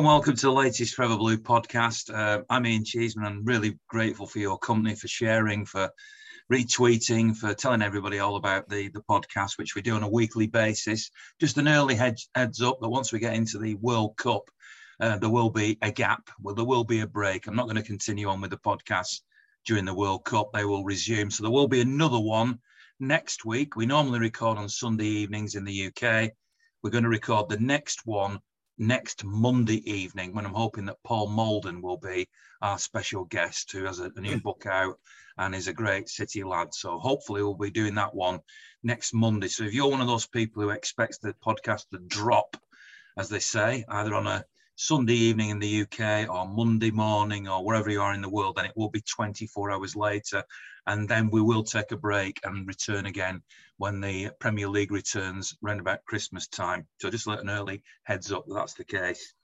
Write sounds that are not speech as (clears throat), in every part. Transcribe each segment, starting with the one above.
And welcome to the latest Forever Blue podcast. Uh, I'm Ian Cheeseman. I'm really grateful for your company, for sharing, for retweeting, for telling everybody all about the, the podcast, which we do on a weekly basis. Just an early heads, heads up that once we get into the World Cup, uh, there will be a gap. Well, there will be a break. I'm not going to continue on with the podcast during the World Cup. They will resume. So there will be another one next week. We normally record on Sunday evenings in the UK. We're going to record the next one next Monday evening when I'm hoping that Paul Molden will be our special guest who has a, a new book out and is a great city lad. So hopefully we'll be doing that one next Monday. So if you're one of those people who expects the podcast to drop, as they say, either on a Sunday evening in the UK or Monday morning or wherever you are in the world, then it will be 24 hours later. And then we will take a break and return again when the Premier League returns around about Christmas time. So just an early heads up that that's the case.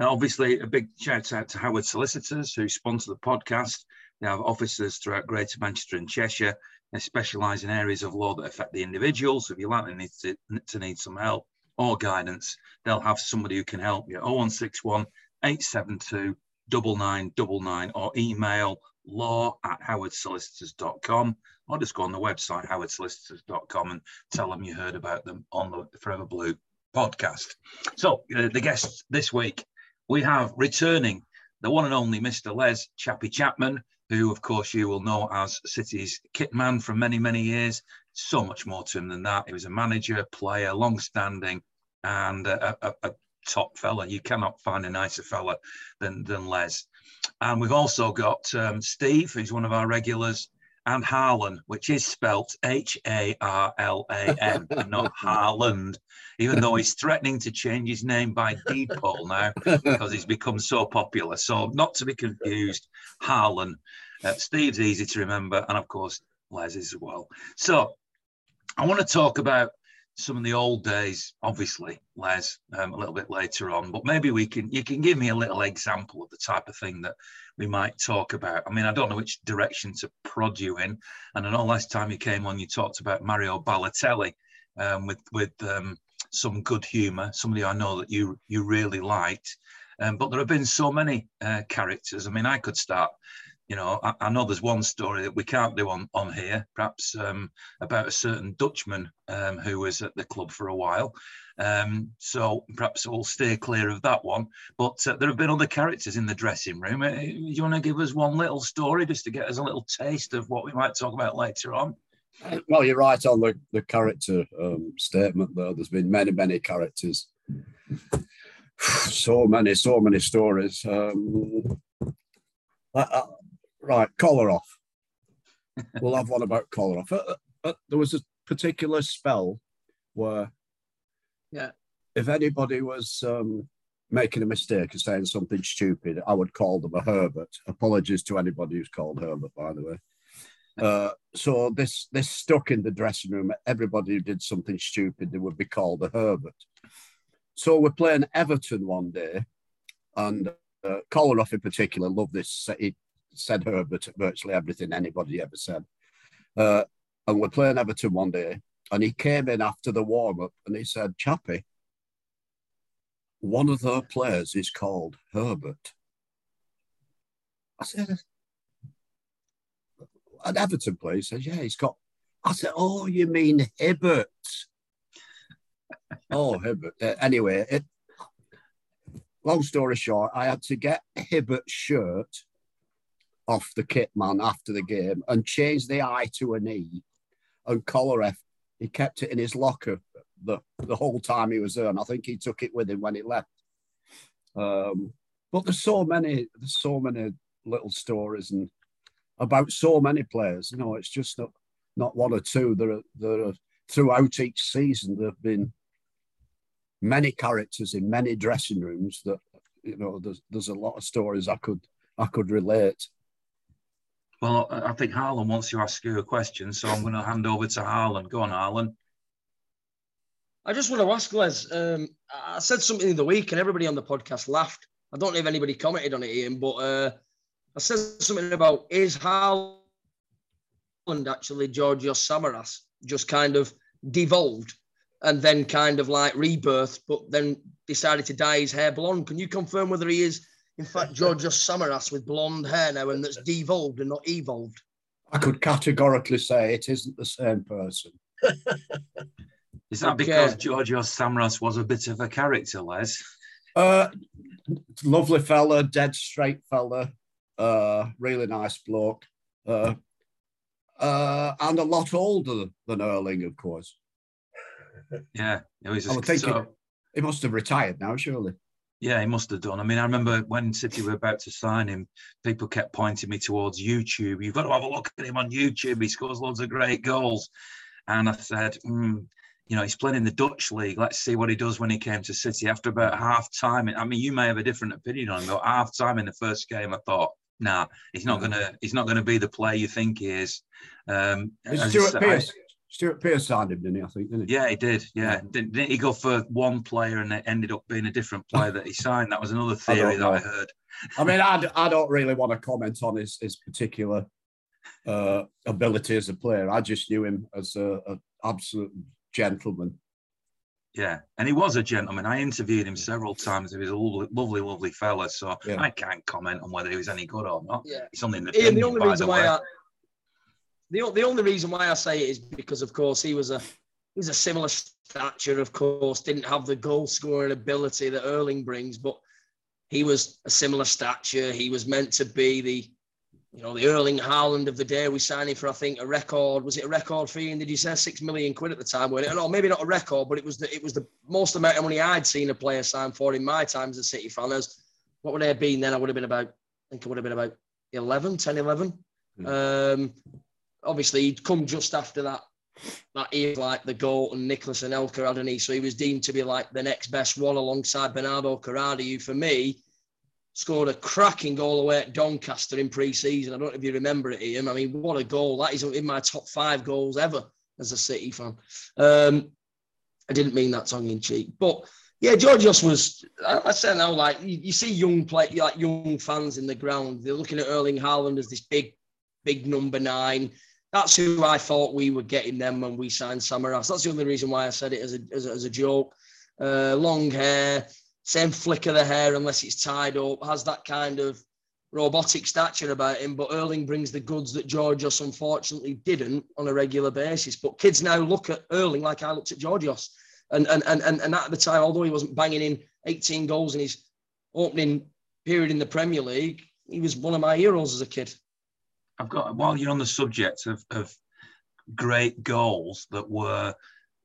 Now, obviously, a big shout out to Howard Solicitors who sponsor the podcast. They have offices throughout Greater Manchester and Cheshire. They specialise in areas of law that affect the individual. So if you're likely to need some help, or guidance, they'll have somebody who can help you. 0161 872 9999 or email law at howardsolicitors.com or just go on the website howardsolicitors.com and tell them you heard about them on the Forever Blue podcast. So, uh, the guests this week, we have returning the one and only Mr. Les Chappie Chapman, who, of course, you will know as City's kit man for many, many years. So much more to him than that. He was a manager, player, long standing, and a, a, a top fella. You cannot find a nicer fella than, than Les. And we've also got um, Steve, who's one of our regulars, and Harlan, which is spelt H A R L A N, not (laughs) Harland, even though he's threatening to change his name by deed poll now because he's become so popular. So, not to be confused, Harlan. Uh, Steve's easy to remember, and of course, Les as well. So, I want to talk about some of the old days, obviously, Les, um, a little bit later on. But maybe we can you can give me a little example of the type of thing that we might talk about. I mean, I don't know which direction to prod you in. And I know last time you came on, you talked about Mario Balotelli um, with with um, some good humour. Somebody I know that you you really liked. Um, but there have been so many uh, characters. I mean, I could start you know, I, I, know there's one story that we can't do on, on here, perhaps um, about a certain Dutchman um, who was at the club for a while. Um, so perhaps we'll stay clear of that one. But uh, there have been other characters in the dressing room. Uh, do you want to give us one little story just to get us a little taste of what we might talk about later on? Well, you're right on the, the character um, statement, though. There's been many, many characters. (sighs) so many, so many stories. Um, I, right, Kolarov. (laughs) we'll have one about Kolarov. Uh, uh, there was a particular spell where, yeah, if anybody was um, making a mistake and saying something stupid, I would call them a Herbert. Apologies to anybody who's called Herbert, by the way. (laughs) Uh, so this this stuck in the dressing room. Everybody who did something stupid, they would be called a Herbert. So we're playing Everton one day, and uh, Kolarov in particular loved this. He said Herbert virtually everything anybody ever said. Uh, and we're playing Everton one day, and he came in after the warm up and he said, Chappie, one of their players is called Herbert. I said, an Everton player he says, Yeah, he's got. I said, Oh, you mean Hibbert? (laughs) oh, Hibbert. Uh, anyway, it, long story short, I had to get Hibbert's shirt off the kit man after the game and changed the I to an E. And Kolarov, he kept it in his locker the, the whole time he was there. And I think he took it with him when he left. Um, but there's so many, there's so many little stories and about so many players. You know, it's just not, not one or two. There are, there are throughout each season, there have been many characters in many dressing rooms that, you know, there's, there's a lot of stories I could, I could relate. Well, I think Harlan wants to ask you a question, so I'm going to hand over to Harlan. Go on, Harlan. I just want to ask Les. Um, I said something in the week, and everybody on the podcast laughed. I don't know if anybody commented on it, Ian, but uh, I said something about is Harlan actually Georgios Samaras just kind of devolved and then kind of like rebirthed, but then decided to dye his hair blonde. Can you confirm whether he is, in fact, Georgios Samaras with blonde hair now and that's devolved and not evolved? I could categorically say it isn't the same person. is that because Georgios Samaras was a bit of a character, Les? Uh, lovely fella, dead straight fella, uh, really nice bloke, uh, uh, and a lot older than Erling, of course. Yeah, it was. I would think so, he, he must have retired now, surely. Yeah, he must have done. I mean, I remember when City were about to sign him, people kept pointing me towards YouTube. You've got to have a look at him on YouTube. He scores loads of great goals. And I said, mm, you know, he's playing in the Dutch league. Let's see what he does when he came to City. After about half time, I mean, you may have a different opinion on him, but half time in the first game, I thought, nah, he's not gonna, he's not gonna be the player you think he is. Um, Stuart Pearce. Stuart Pearce signed him, didn't he? I think, didn't he? Yeah, he did. Yeah, didn't, didn't he go for one player and it ended up being a different player that he signed? That was another (laughs) theory I that I heard. I mean, I, (laughs) I don't really want to comment on his his particular uh, ability as a player. I just knew him as an absolute gentleman. Yeah, and he was a gentleman. I interviewed him several times. He was a lovely, lovely, lovely fella. So yeah. I can't comment on whether he was any good or not. Yeah, it's only in the, Ian, the only reason why I, the, the only reason why I say it is because, of course, he was a he's a similar stature. Of course, didn't have the goal scoring ability that Erling brings, but he was a similar stature. He was meant to be the you know, the Erling Haaland of the day. We signed him for, I think, a record. Was it a record fee? And did you say six million quid at the time? When it? No, maybe not a record, but it was the it was the most amount of money I'd seen a player sign for in my time as a City fan. As what would I have been then? I would have been about, I think it would have been about 11, 10, 11. Mm. Um, obviously, he'd come just after that. That year, like the goal and Nicholas and El Karadi. So he was deemed to be like the next best one alongside Bernardo Corradi, who for me scored a cracking goal away at Doncaster in pre-season. I don't know if you remember it, Ian. I mean, what a goal! That is in my top five goals ever as a City fan. Um, I didn't mean that tongue in cheek, but yeah, Georgios was. I, I say now, like you, you, see young play, like young fans in the ground. They're looking at Erling Haaland as this big, big number nine. That's who I thought we were getting them when we signed Samaras. That's the only reason why I said it as a as a, as a joke. Uh, long hair, same flick of the hair unless it's tied up, has that kind of robotic stature about him. But Erling brings the goods that Georgios unfortunately didn't on a regular basis. But kids now look at Erling like I looked at Georgios. And, and, and, and, and at the time, although he wasn't banging in 18 goals in his opening period in the Premier League, he was one of my heroes as a kid. I've got, while you're on the subject of, of great goals that were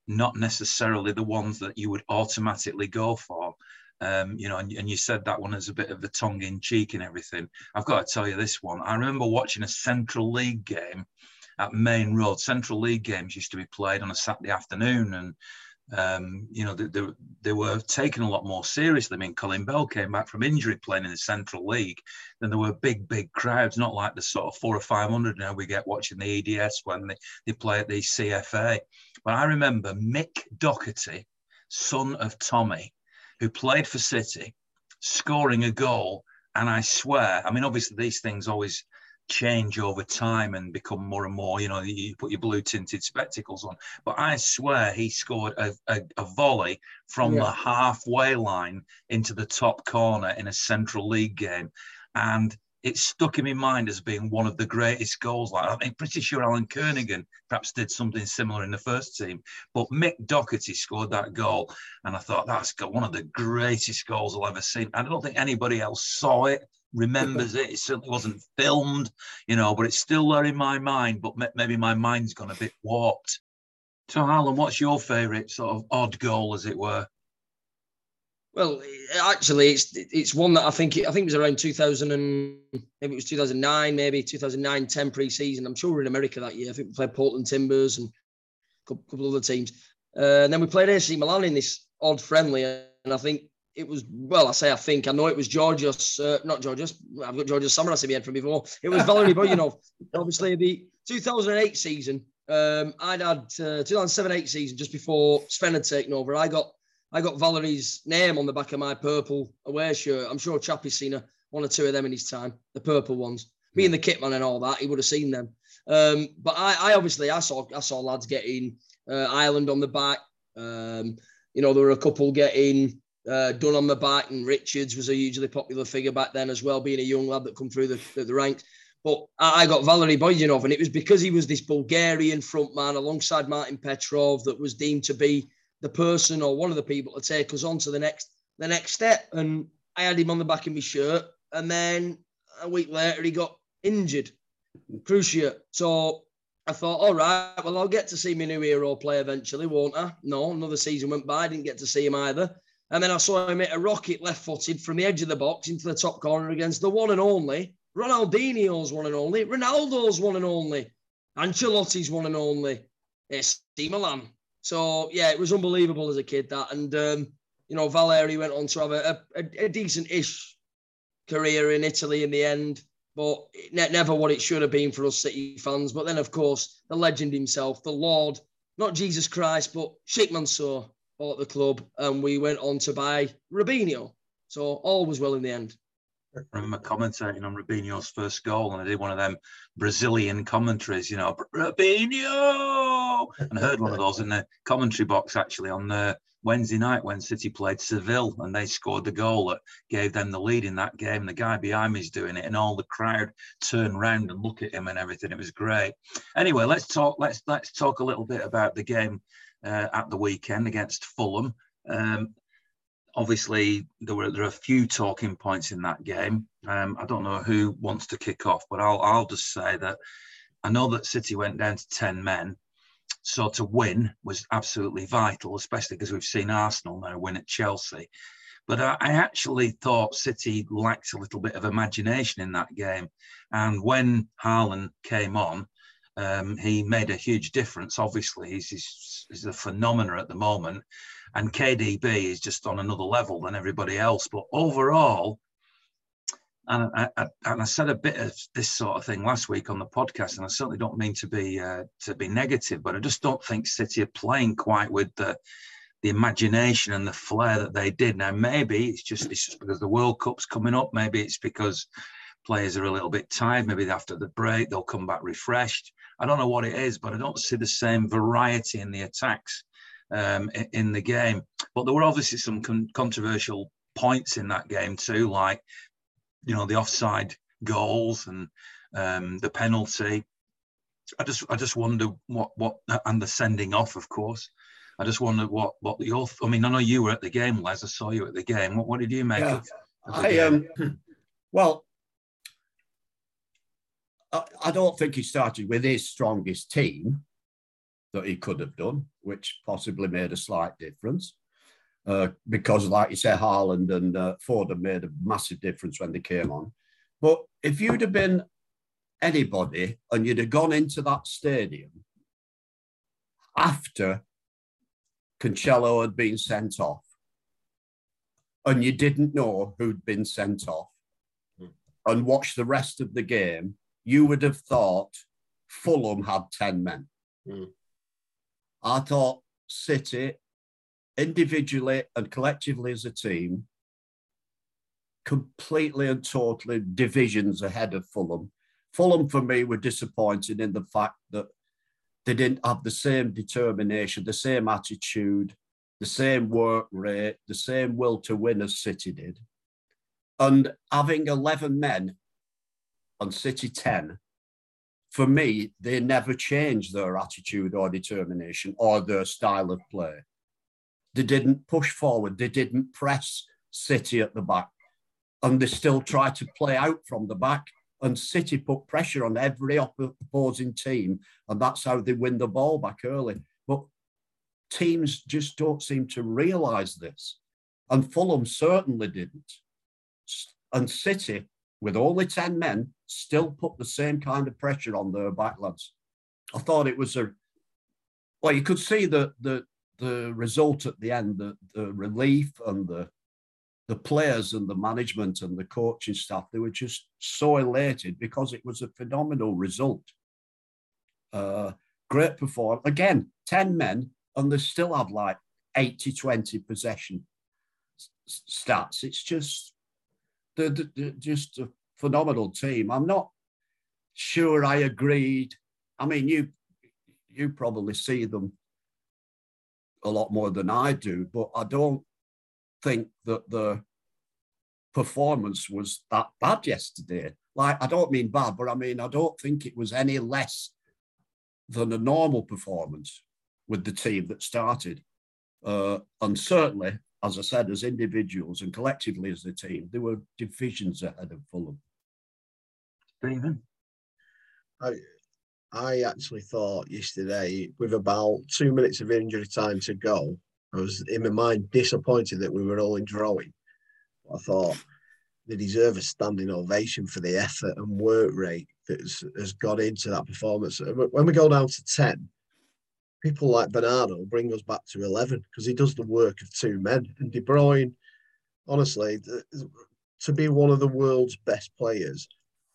not necessarily the ones that you would automatically go for, um, you know, and, and, you said that one as a bit of a tongue in cheek and everything. I've got to tell you this one. I remember watching a Central League game at Maine Road. Central League games used to be played on a Saturday afternoon, and um, you know they, they, they, were taken a lot more seriously. I mean, Colin Bell came back from injury playing in the Central League. Then there were big, big crowds, not like the sort of four or five hundred now we get watching the EDS when they, they play at the CFA. But I remember Mick Docherty, son of Tommy, who played for City, scoring a goal. And I swear, I mean, obviously these things always change over time and become more and more, you know, you put your blue tinted spectacles on. But I swear he scored a, a, a volley from yeah. the halfway line into the top corner in a Central League game. And it stuck in my mind as being one of the greatest goals. Like I'm pretty sure Alan Kernaghan perhaps did something similar in the first team, but Mick Docherty scored that goal, and I thought that's one of the greatest goals I've ever seen. I don't think anybody else saw it, remembers it. It certainly wasn't filmed, you know, but it's still there in my mind. But maybe my mind's gone a bit warped. So, Alan, what's your favourite sort of odd goal, as it were? Well, actually, it's it's one that I think I think it was around 2000 and maybe it was 2009, maybe 2009, 10 pre-season. I'm sure we are in America that year. I think we played Portland Timbers and a couple, of other teams. Uh, and then we played AC Milan in this odd friendly, and I think it was well. I say I think I know it was Georgios, uh, not Georgios. I've got Georgios Samaras in my head from before. It was Valery (laughs) Bojinov. Obviously, the 2008 season. Um, I'd had uh, 2007-8 season just before Sven had taken over. I got I got Valerie's name on the back of my purple away shirt. I'm sure Chappie's seen a, one or two of them in his time, the purple ones. Me and the kitman and all that, he would have seen them. Um, but I, I, obviously I saw I saw lads getting uh, Ireland on the back, Um, you know, there were a couple getting uh, Dunne on the back, and Richards was a hugely popular figure back then as well, being a young lad that come through the, the, ranks. But I, got Valery Bojinov, and it was because he was this Bulgarian front man alongside Martin Petrov that was deemed to be the person or one of the people to take us on to the next the next step. And I had him on the back of my shirt, and then a week later he got injured, cruciate. So I thought, all right, well, I'll get to see my new hero play eventually, won't I? No, another season went by, I didn't get to see him either. And then I saw him hit a rocket left footed from the edge of the box into the top corner against the one and only Ronaldinho's one and only, Ronaldo's one and only, Ancelotti's one and only, it's Milan. So, yeah, it was unbelievable as a kid that. And, um, you know, Valeri went on to have a, a, a decent ish career in Italy in the end but never what it should have been for us City fans. But then, of course, the legend himself, the Lord, not Jesus Christ, but Sheikh Mansour bought the club, and we went on to buy Robinho. So all was well in the end. I remember commentating on Robinho's first goal, and I did one of them Brazilian commentaries, you know, (laughs) And I heard one of those in the commentary box actually on the Wednesday night when City played Seville and they scored the goal that gave them the lead in that game. The guy behind me is doing it, and all the crowd turn round and look at him and everything. It was great. Anyway, let's talk. Let's let's talk a little bit about the game uh, at the weekend against Fulham. Um, obviously, there were there are a few talking points in that game. Um, I don't know who wants to kick off, but I'll I'll just say that I know that City went down to ten men so to win was absolutely vital, especially because we've seen Arsenal now win at Chelsea. But I, I actually thought City lacked a little bit of imagination in that game. And when Haaland came on, um, he made a huge difference. Obviously, he's, he's, he's a phenomenon at the moment. And KDB is just on another level than everybody else. But overall, and I, I, and I said a bit of this sort of thing last week on the podcast, and I certainly don't mean to be uh, to be negative, but I just don't think City are playing quite with the the imagination and the flair that they did. Now maybe it's just it's just because the World Cup's coming up. Maybe it's because players are a little bit tired. Maybe after the break they'll come back refreshed. I don't know what it is, but I don't see the same variety in the attacks um, in, the game. But there were obviously some con- controversial points in that game too, like you know the offside goals and um, the penalty. I just I just wonder what what and the sending off, of course. I just wonder what what the your. I mean, I know you were at the game, Les. I saw you at the game. What what did you make yeah. of, of I um. (clears throat) Well, I, I don't think he started with his strongest team that he could have done, which possibly made a slight difference uh, because, like you say, Haaland and uh, Ford have made a massive difference when they came on. But if you'd have been anybody and you'd have gone into that stadium after Cancelo had been sent off, and you didn't know who'd been sent off, mm. and watched the rest of the game, you would have thought Fulham had 10 men. Mm. I thought City individually and collectively as a team, completely and totally divisions ahead of Fulham. Fulham, for me, were disappointed in the fact that they didn't have the same determination, the same attitude, the same work rate, the same will to win as City did. And having 11 men on City 10, for me, they never changed their attitude or determination or their style of play. They didn't push forward. They didn't press City at the back. And they still tried to play out from the back. And City put pressure on every opposing team. And that's how they win the ball back early. But teams just don't seem to realise this. And Fulham certainly didn't. And City, with only 10 men, still put the same kind of pressure on their back lads. I thought it was a well, you could see that the the result at the end, the, the relief and the the players and the management and the coaching staff, they were just so elated because it was a phenomenal result. Uh, great performance. Again, 10 men, and they still have like 80 20 possession stats. It's just, they're, they're just a phenomenal team. I'm not sure I agreed. I mean, you you probably see them a lot more than I do, but I don't think that the performance was that bad yesterday. Like, I don't mean bad, but I mean, I don't think it was any less than a normal performance with the team that started. Uh, and certainly, as I said, as individuals and collectively as a team, there were divisions ahead of Fulham. Stephen? I, I actually thought yesterday, with about two minutes of injury time to go, I was in my mind disappointed that we were only drawing. I thought they deserve a standing ovation for the effort and work rate that has, got into that performance. When we go down to 10, people like Bernardo bring us back to 11 because he does the work of two men. And De Bruyne, honestly, to be one of the world's best players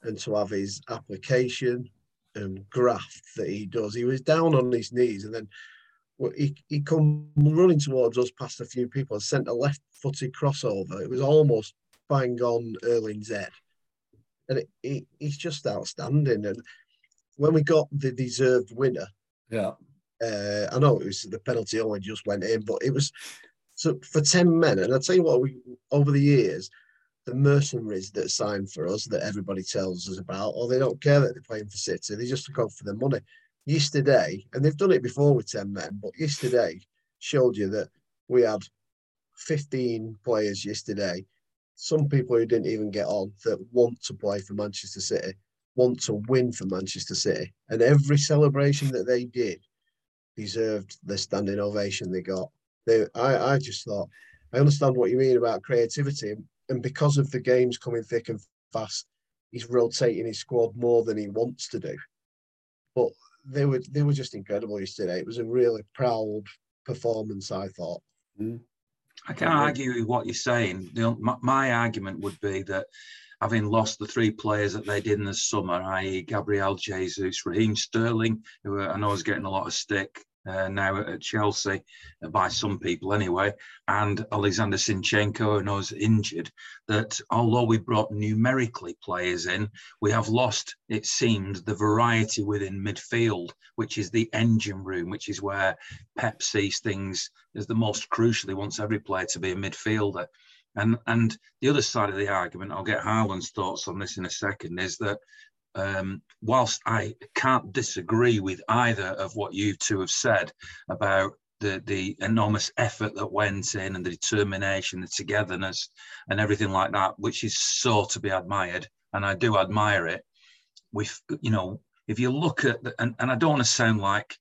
and to have his application and graft that he does, he was down on his knees and then he, he come running towards us past a few people and sent a left-footed crossover. It was almost bang on Erling Z. And it, it, he's just outstanding. And when we got the deserved winner, yeah, uh, I know it was the penalty only just went in, but it was so for 10 men. And I'll tell you what, we over the years, the mercenaries that signed for us that everybody tells us about, or they don't care that they're playing for City, they just out for the money. Yesterday, and they've done it before with 10 men, but yesterday showed you that we had 15 players yesterday some people who didn't even get on that want to play for Manchester City, want to win for Manchester City. And every celebration that they did deserved the standing ovation they got. They, I, I just thought, I understand what you mean about creativity. And because of the games coming thick and fast, he's rotating his squad more than he wants to do. But they were they were just incredible yesterday. It was a really proud performance, I thought. Mm. I can't argue with what you're saying. The, my, my, argument would be that having lost the three players that they did in the summer, i.e., Gabriel Jesus, Raheem Sterling, who I know is getting a lot of stick, uh, now at Chelsea, uh, by some people anyway, and Alexander Zinchenko, who knows injured, that although we brought numerically players in, we have lost, it seemed, the variety within midfield, which is the engine room, which is where Pep sees things as the most crucial. He wants every player to be a midfielder. And, and the other side of the argument, I'll get Harlan's thoughts on this in a second, is that um, whilst I can't disagree with either of what you two have said about the, the enormous effort that went in and the determination, the togetherness, and everything like that, which is so to be admired, and I do admire it. With you know, if you look at the, and, and I don't want to sound like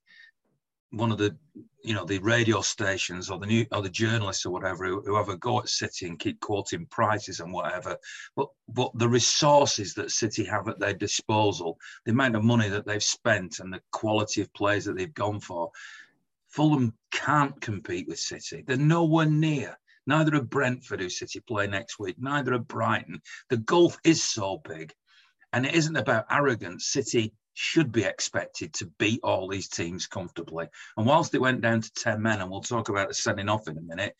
one of the you know the radio stations or the new or the journalists or whatever who, whoever go at City and keep quoting prices and whatever, but but the resources that City have at their disposal, the amount of money that they've spent and the quality of players that they've gone for, Fulham can't compete with City. They're nowhere near. Neither are Brentford, who City play next week. Neither are Brighton. The gulf is so big, and it isn't about arrogance. City should be expected to beat all these teams comfortably. And whilst it went down to 10 men, and we'll talk about the sending off in a minute,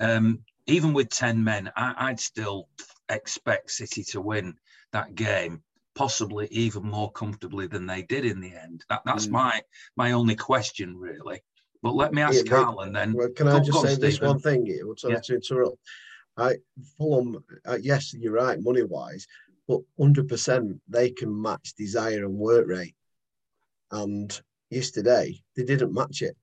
um, even with 10 men, I, would still expect City to win that game, possibly even more comfortably than they did in the end. That, that's mm. my my only question, really. But let me ask yeah, Carl, and then. Well, can I just say Stephen. this one thing? Sorry yeah. to interrupt. I Fulham, uh, yes, you're right, money wise, but 100% they can match desire and work rate. And yesterday, they didn't match it.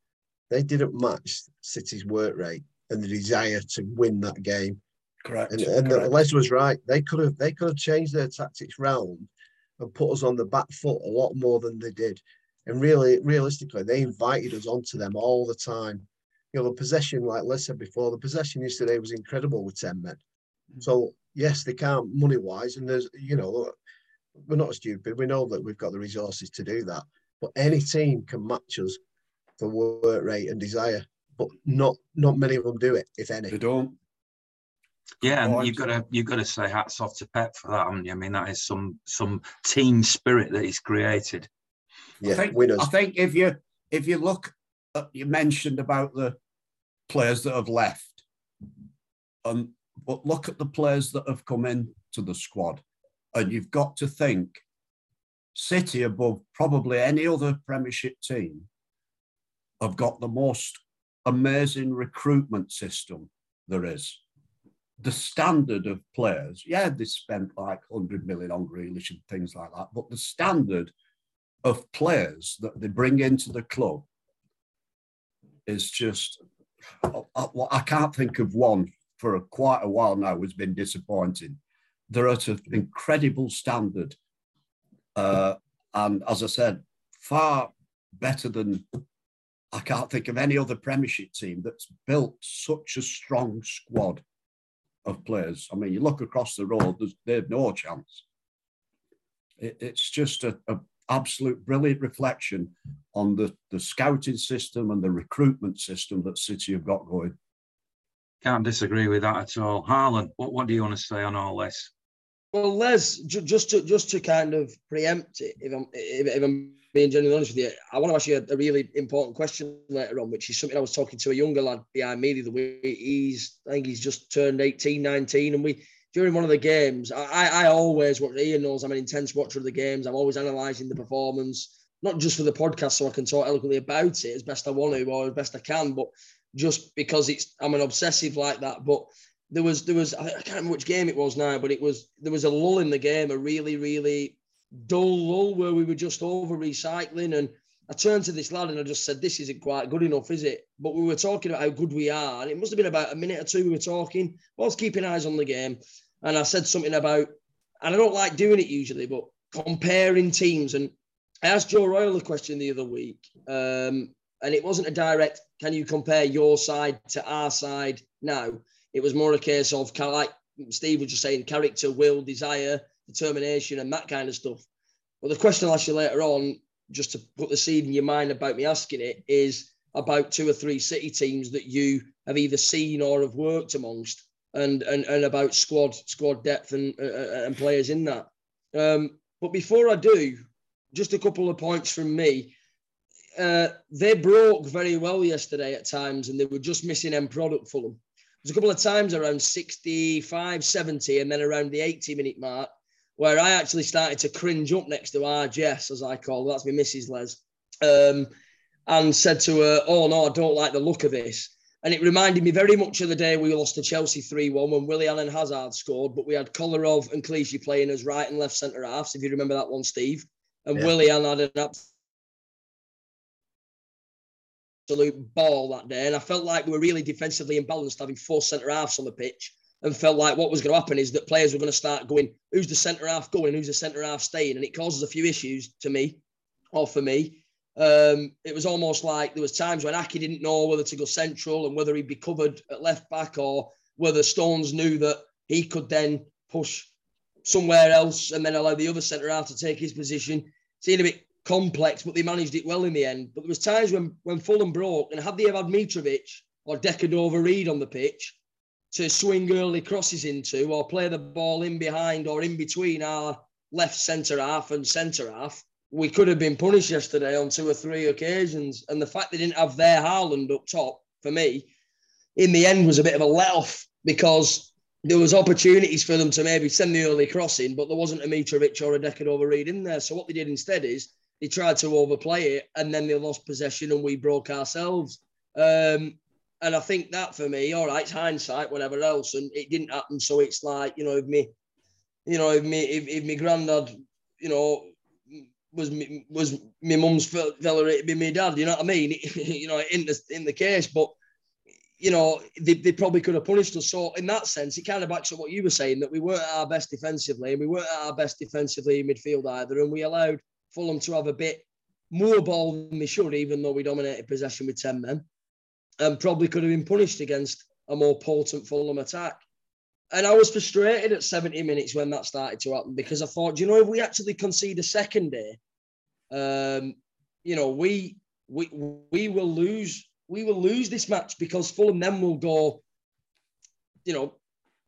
They didn't match City's work rate and the desire to win that game. Correct. And, and Correct. Les was right. They could have they could have changed their tactics round and put us on the back foot a lot more than they did. And really, realistically, they invited us onto them all the time. You know, the possession, like Les said before, the possession yesterday was incredible with 10 men. Mm. So yes, they can't money wise, and there's you know we're not stupid. We know that we've got the resources to do that. But any team can match us for work rate and desire, but not not many of them do it, if any. They don't. Yeah, and you've got to you've got to say hats off to Pep for that. I mean, that is some some team spirit that he's created. Yeah, I think, winners. I think if you if you look, at, you mentioned about the players that have left, and but look at the players that have come into the squad, and you've got to think City above probably any other Premiership team have got the most amazing recruitment system there is. The standard of players, yeah, they spent like 100 million on Grealish and things like that, but the standard of players that they bring into the club is just, I, I can't think of one for a, quite a while now has been disappointing. They're at an incredible standard. Uh, and as I said, far better than I can't think of any other Premiership team that's built such a strong squad of players. I mean, you look across the road, they have no chance. It, it's just an absolute brilliant reflection on the, the scouting system and the recruitment system that City have got going. Can't disagree with that at all. Harlan, what, what do you want to say on all this? Well, Les, just to just to kind of preempt it, if I'm if, I'm being genuinely honest with you, I want to ask you a, really important question later on, which is something I was talking to a younger lad behind me the other week. He's I think he's just turned 18, 19, and we during one of the games, I, I always watch. Ian knows I'm an intense watcher of the games. I'm always analysing the performance, not just for the podcast so I can talk eloquently about it as best I want to or as best I can, but just because it's I'm an obsessive like that. But there was there was I can't remember which game it was now, but it was there was a lull in the game, a really really dull lull where we were just over recycling and. I turned to this lad and I just said, This isn't quite good enough, is it? But we were talking about how good we are. And it must have been about a minute or two we were talking, whilst keeping eyes on the game. And I said something about, and I don't like doing it usually, but comparing teams. And I asked Joe Royle a question the other week. Um, and it wasn't a direct, can you compare your side to our side now? It was more a case of, like Steve was just saying, character, will, desire, determination, and that kind of stuff. But the question I'll ask you later on just to put the seed in your mind about me asking it, is about two or three City teams that you have either seen or have worked amongst, and and, and about squad squad depth and uh, uh, and players in that. Um, but before I do, just a couple of points from me. Uh, they broke very well yesterday at times, and they were just missing end product for them. There's a couple of times around 65, 70, and then around the 80 minute mark where I actually started to cringe up next to our Jess, as I call her. That's my Mrs. Les. Um, and said to her, Oh, no, I don't like the look of this. And it reminded me very much of the day we lost to Chelsea 3 1 when Willie Allen Hazard scored, but we had Kolarov and Clichy playing as right and left centre halves, if you remember that one, Steve. And yeah. Allen had an absolute ball that day. And I felt like we were really defensively imbalanced, having four centre halves on the pitch and felt like what was going to happen is that players were going to start going, who's the centre half going, who's the centre half staying, and it causes a few issues to me, or for me. Um, it was almost like there was times when Aké didn't know whether to go central and whether he'd be covered at left back or whether Stones knew that he could then push somewhere else and then allow the other centre half to take his position. Seemed a bit complex, but they managed it well in the end. But there was times when when Fulham broke, and had they have had Mitrovic or Decordova-Reid on the pitch, to swing early crosses into or play the ball in behind or in between our left centre half and centre half. We could have been punished yesterday on two or three occasions. And the fact they didn't have their Haaland up top, for me, in the end was a bit of a let off because there was opportunities for them to maybe send the early crossing, but there wasn't a Mitrovic or a Decordova-Reid in there. So what they did instead is they tried to overplay it and then they lost possession and we broke ourselves. Um, and I think that for me, all right, it's hindsight, whatever else, and it didn't happen. So it's like, you know, if me, you know, if me, if, if my granddad, you know, was me, was my mum's fella, it'd be my dad. You know what I mean? (laughs) you know, in the in the case, but you know, they, they probably could have punished us. So in that sense, it kind of backs up what you were saying that we weren't at our best defensively, and we weren't at our best defensively in midfield either, and we allowed Fulham to have a bit more ball than they should, even though we dominated possession with ten men and probably could have been punished against a more potent Fulham attack. And I was frustrated at 70 minutes when that started to happen because I thought, you know, if we actually concede a second day, um, you know, we we we will lose we will lose this match because Fulham then will go, you know,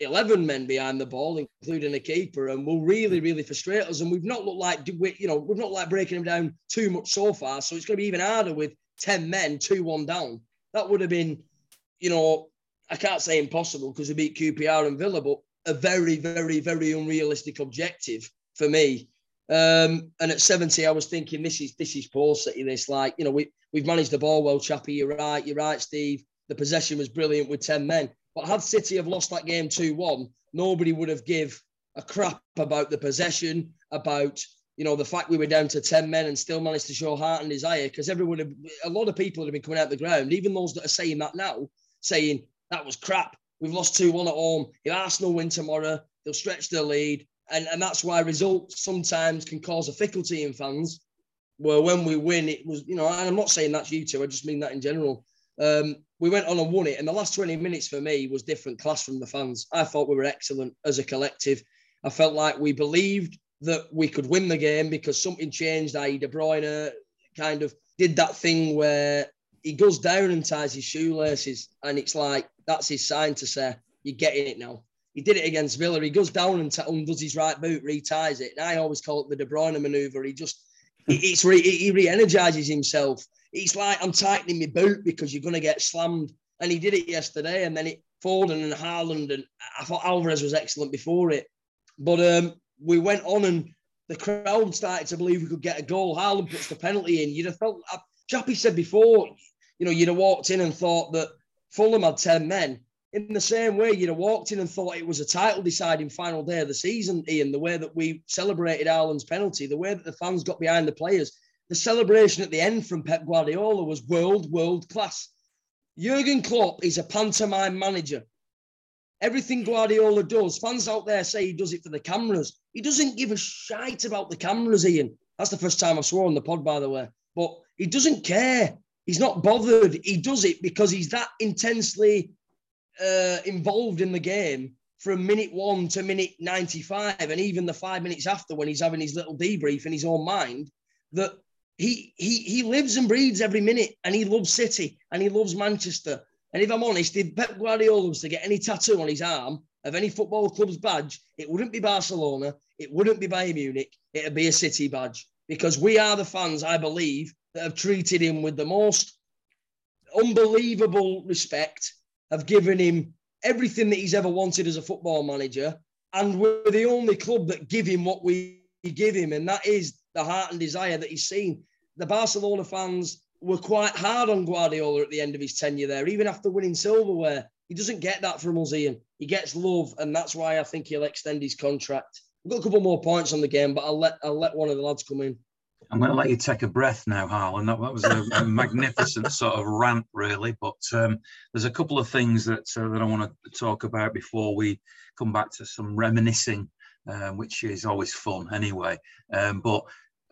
11 men behind the ball, including a keeper, and will really, really frustrate us. And we've not looked like, you know, we've not like breaking them down too much so far. So it's going to be even harder with 10 men, 2 1 down that would have been, you know, I can't say impossible because we beat QPR and Villa, but a very, very, very unrealistic objective for me. Um, and at 70, I was thinking, this is this is poor City. This like, you know, we we've managed the ball well, Chappie. You're right, you're right, Steve. the possession was brilliant with 10 men. But had City have lost that game 2 1, nobody would have give a crap about the possession, about you know the fact we were down to 10 men and still managed to show heart and desire because everyone a lot of people have been coming out the ground even those that are saying that now saying that was crap. We've lost 2-1 at home. If arsenal win tomorrow they'll stretch their lead. And, and that's why results sometimes can cause a difficulty in fans. Where when we win it was you know and i'm not saying that's you two i just mean that in general um, we went on and won it and the last 20 minutes for me was different class from the fans i thought we were excellent as a collective i felt like we believed that we could win the game because something changed. I.e., De Bruyne kind of did that thing where he goes down and ties his shoelaces, and it's like that's his sign to say you're getting it now. He did it against Villa. He goes down and t- undoes his right boot, reties it. And I always call it the De Bruyne maneuver. He just it's re- he re-energizes himself. It's like I'm tightening my boot because you're going to get slammed. And he did it yesterday, and then it Foden and Haaland, and I thought Alvarez was excellent before it. But um, we went on and the crowd started to believe we could get a goal. Haaland puts the penalty in. You'd have felt, uh, Chappie said before, you know, you'd have walked in and thought that Fulham had 10 men. In the same way, you'd have walked in and thought it was a title deciding final day of the season, Ian, the way that we celebrated Haaland's penalty, the way that the fans got behind the players. The celebration at the end from Pep Guardiola was world, world class. Jurgen Klopp is a pantomime manager. Everything Guardiola does, fans out there say he does it for the cameras. He doesn't give a shite about the cameras, Ian. That's the first time I've sworn on the pod, by the way. But he doesn't care. He's not bothered. He does it because he's that intensely uh, involved in the game from minute one to minute 95, and even the five minutes after when he's having his little debrief in his own mind, that he he he lives and breathes every minute, and he loves City and he loves Manchester and if I'm honest, if Pep Guardiola was to get any tattoo on his arm of any football club's badge, it wouldn't be Barcelona, it wouldn't be Bayern Munich, it'd be a City badge. Because we are the fans, I believe, that have treated him with the most unbelievable respect, have given him everything that he's ever wanted as a football manager. And we're the only club that give him what we give him, and that is the heart and desire that he's seen. The Barcelona fans were quite hard on Guardiola at the end of his tenure there, even after winning silverware. He doesn't get that from us, Ian. He gets love, and that's why I think he'll extend his contract. We've got a couple more points on the game, but I'll let I'll let one of the lads come in. I'm going to let you take a breath now, Harlan. That, that was a, a magnificent (laughs) sort of rant, really. But um, there's a couple of things that uh, that I want to talk about before we come back to some reminiscing, um, which is always fun anyway. Um, but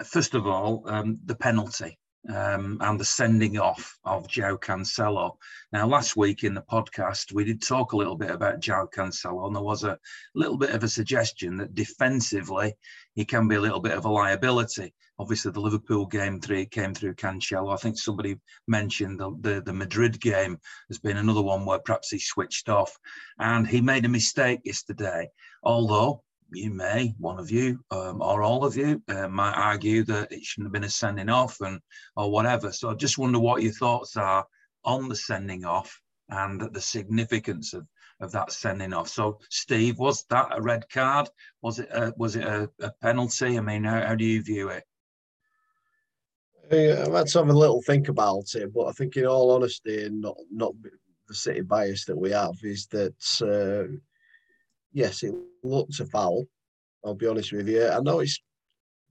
first of all, um, the penalty um, and the sending off of Joe Cancelo. Now, last week in the podcast, we did talk a little bit about Joe Cancelo, and there was a little bit of a suggestion that defensively he can be a little bit of a liability. Obviously, the Liverpool game three came through Cancelo. I think somebody mentioned the, the, the Madrid game has been another one where perhaps he switched off, and he made a mistake yesterday. Although you may, one of you um, or all of you, uh, might argue that it shouldn't have been a sending off and or whatever. So I just wonder what your thoughts are on the sending off and the significance of, of that sending off. So, Steve, was that a red card? Was it a, was it a, a penalty? I mean, how, how, do you view it? Yeah, let's have a little think about it. But I think, in all honesty, and not not the city bias that we have, is that uh, yes, it looked a foul. I'll be honest with you. I know it's.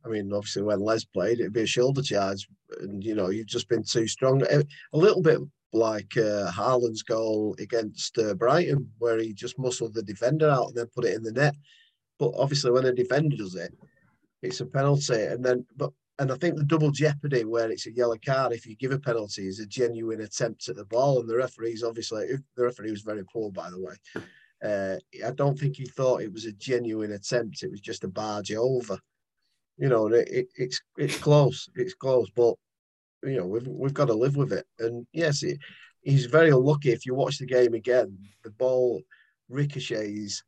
I mean, obviously, when Les played, it'd be a shoulder charge, and you know, you've just been too strong. A little bit like uh, Haaland's goal against uh, Brighton, where he just muscled the defender out and then put it in the net. But obviously, when a defender does it, it's a penalty. And then, but and I think the double jeopardy where it's a yellow card if you give a penalty is a genuine attempt at the ball, and the referee's obviously the referee was very poor, by the way. Uh, I don't think he thought it was a genuine attempt. It was just a barge over. You know, it, it, it's it's close. It's close, but you know we've we've got to live with it. And yes, it, he's very unlucky. If you watch the game again, the ball ricochets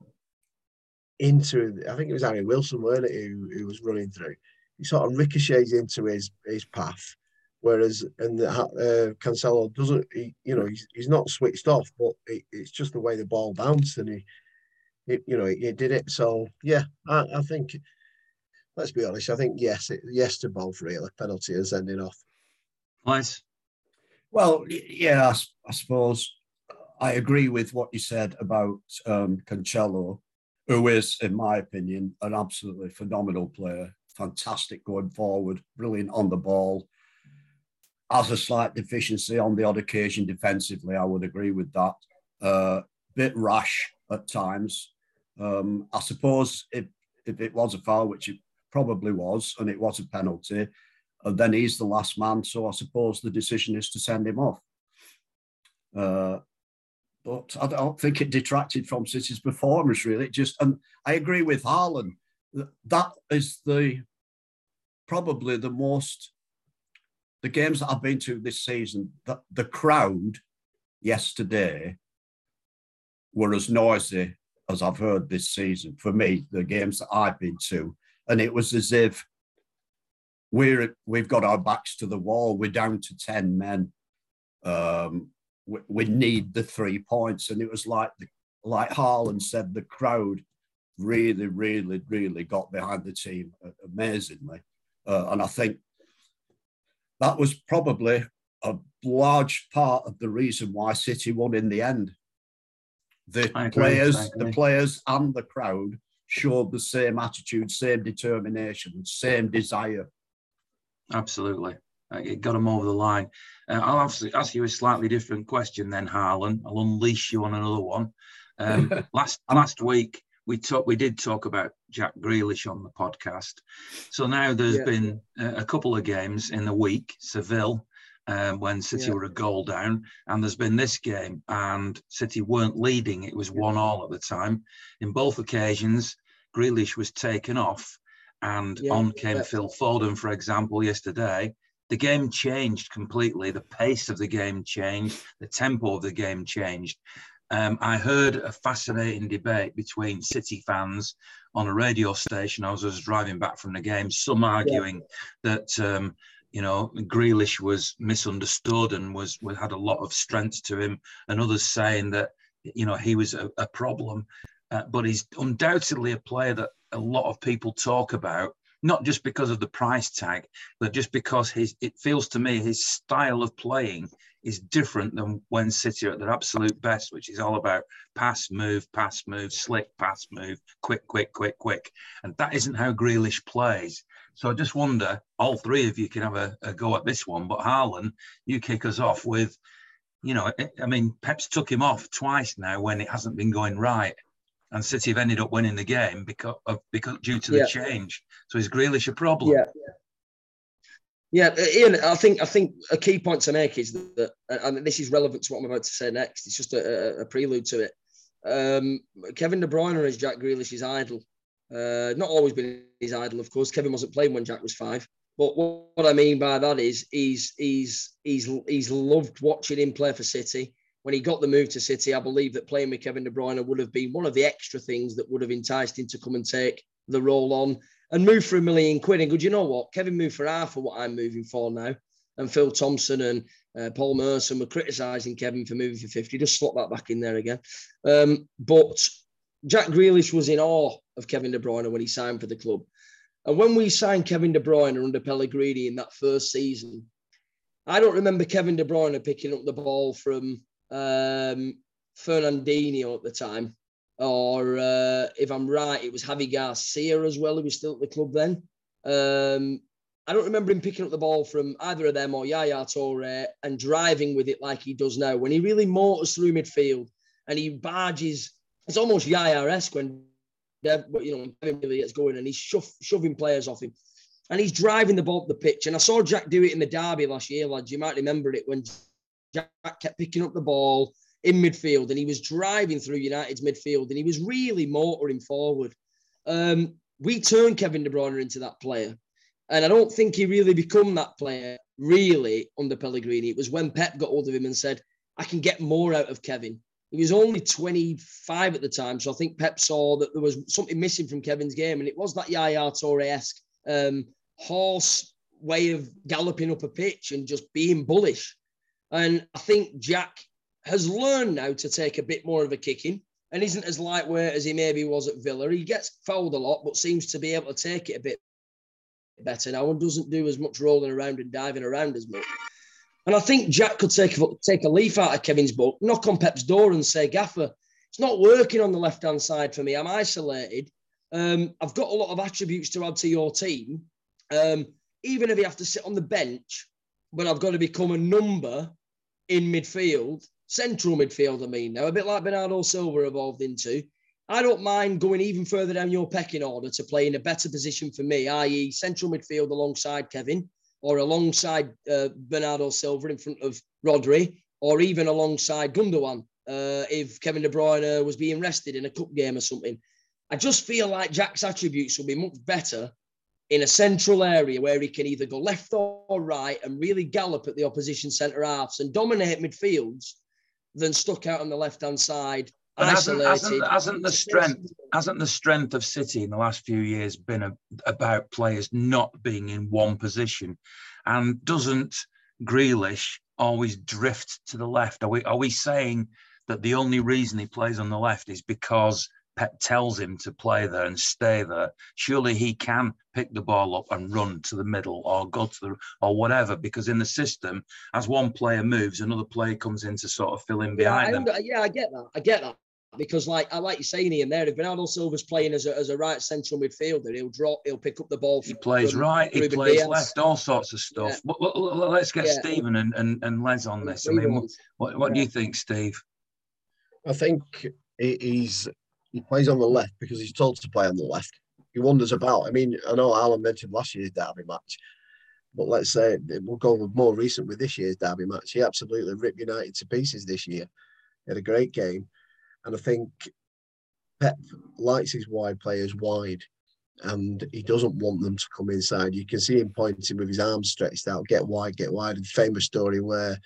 into. I think it was Harry Wilson, weren't it, who, who was running through. He sort of ricochets into his his path Whereas and the, uh, Cancelo doesn't, he, you know, he's, he's not switched off, but it, it's just the way the ball bounced and he, it, you know, he, he, did it. So yeah, I, I, think, let's be honest, I think yes, it, yes to both really. Penalty is ending off. Nice. Well, yeah, I, I suppose I agree with what you said about um, Cancelo, who is, in my opinion, an absolutely phenomenal player. Fantastic going forward, brilliant on the ball. Has a slight deficiency on the odd occasion defensively. I would agree with that. Uh, bit rash at times. Um, I suppose if, if it was a foul, which it probably was, and it was a penalty, and then he's the last man. So I suppose the decision is to send him off. Uh, but I don't think it detracted from City's performance really. It just and I agree with Haaland. That is the probably the most the games that I've been to this season. That the crowd yesterday were as noisy as I've heard this season. For me, the games that I've been to, and it was as if we're we've got our backs to the wall. We're down to ten men. Um, we, we need the three points, and it was like the, like Haaland said, the crowd really, really, really got behind the team amazingly, uh, and I think that was probably a large part of the reason why City won in the end. The players, the players, and the crowd showed the same attitude, same determination, same desire Absolutely. It got them over the line. Uh, I'll ask you a slightly different question then, Harlan. I'll unleash you on another one. Um, (laughs) last last week we talked, we did talk about Jack Grealish on the podcast. So now there's yeah. been a, a, couple of games in the week, Seville, um, when City yeah. were a goal down, and there's been this game, and City weren't leading. It was one all at the time. In both occasions, Grealish was taken off and yeah, on came. Phil Foden, for example, yesterday. The game changed completely. The pace of the game changed. The tempo of the game changed. Um, I heard a fascinating debate between City fans on a radio station. I was, was driving back from the game. Some arguing yeah. that um, you know Grealish was misunderstood and was, was had a lot of strength to him, and others saying that you know he was a, a problem. Uh, but he's undoubtedly a player that a lot of people talk about, not just because of the price tag, but just because his it feels to me his style of playing is different than when City are at their absolute best, which is all about pass, move, pass, move, slick, pass, move, quick, quick, quick, quick. And that isn't how Grealish plays. So I just wonder, all three of you can have a, a go at this one, but Harlan, you kick us off with, you know, I mean, Pep's took him off twice now when it hasn't been going right and City have ended up winning the game because of because due to the yeah. change. So is Grealish a problem? Yeah. Yeah, Ian, I think I think a key point to make is that, and this is relevant to what I'm about to say next. It's just a, a prelude to it. Um, Kevin De Bruyne is Jack Grealish's idol. Uh, not always been his idol, of course. Kevin wasn't playing when Jack was five. But what, what I mean by that is he's he's he's he's loved watching him play for City when he got the move to City, I believe that playing with Kevin De Bruyne would have been one of the extra things that would have enticed him to come and take the role on and move for a million quid. And good, you know what? Kevin moved for half of what I'm moving for now. And Phil Thompson and uh, Paul Merson were criticising Kevin for moving for 50. Just slot that back in there again. Um, but Jack Grealish was in awe of Kevin De Bruyne when he signed for the club. And when we signed Kevin De Bruyne under Pellegrini in that first season, I don't remember Kevin De Bruyne picking up the ball from um, Fernandinho at the time, or uh, if I'm right, it was Javi Garcia as well, who was still at the club then. Um, I don't remember him picking up the ball from either of them or Yaya Toure and driving with it like he does now. When he really motors through midfield and he barges, it's almost Yaya-esque when you know Kevin really gets going and he's shove, shoving players off him. And he's driving the ball up the pitch. And I saw Jack do it in the derby last year, lads. You might remember it when Jack kept picking up the ball in midfield and he was driving through United's midfield and he was really motoring forward. Um, we turned Kevin De Bruyne into that player. And I don't think he really become that player really under Pellegrini. It was when Pep got hold of him and said, I can get more out of Kevin. He was only 25 at the time. So I think Pep saw that there was something missing from Kevin's game. And it was that Yaya Toure-esque um, horse way of galloping up a pitch and just being bullish. And I think Jack has learned now to take a bit more of a kicking and isn't as lightweight as he maybe was at Villa. He gets fouled a lot, but seems to be able to take it a bit better now and doesn't do as much rolling around and diving around as much. And I think Jack could take a, take a leaf out of Kevin's book, knock on Pep's door and say, Gaffer, it's not working on the left hand side for me. I'm isolated. Um, I've got a lot of attributes to add to your team. Um, even if you have to sit on the bench, but I've got to become a number in midfield, central midfield, I mean, now, a bit like Bernardo Silva evolved into. I don't mind going even further down your pecking order to play in a better position for me, i.e., central midfield alongside Kevin or alongside uh, Bernardo Silva in front of Rodri or even alongside Gundogan uh, if Kevin De Bruyne was being rested in a cup game or something. I just feel like Jack's attributes will be much better in a central area where he can either go left or right and really gallop at the opposition centre halves and dominate midfields than stuck out on the left hand side. Hasn't, hasn't, hasn't, the strength hasn't the strength of City in the last few years been a, about players not being in one position, and doesn't Grealish always drift to the left? Are we are we saying that the only reason he plays on the left is because Pep tells him to play there and stay there, surely he can pick the ball up and run to the middle or go to the or whatever. Because in the system, as one player moves, another player comes in to sort of fill in behind yeah, them. Uh, yeah, I get that. I get that. Because, like I like you saying, Ian, there, if Bernardo Silva's playing as a, as a right central midfielder, he'll drop, he'll pick up the ball. He plays right, he plays Diaz. left, all sorts of stuff. Yeah. let's get yeah. Stephen and, and, and Les on this. I mean, what, what do you think, Steve? I think he's he plays on the left because he's told to play on the left. He wanders about. I mean, I know Alan mentioned last year's derby match, but let's say we'll go with more recent with this year's derby match. He absolutely ripped United to pieces this year. He had a great game, and I think Pep likes his wide players wide, and he doesn't want them to come inside. You can see him pointing with his arms stretched out, get wide, get wide. And famous story where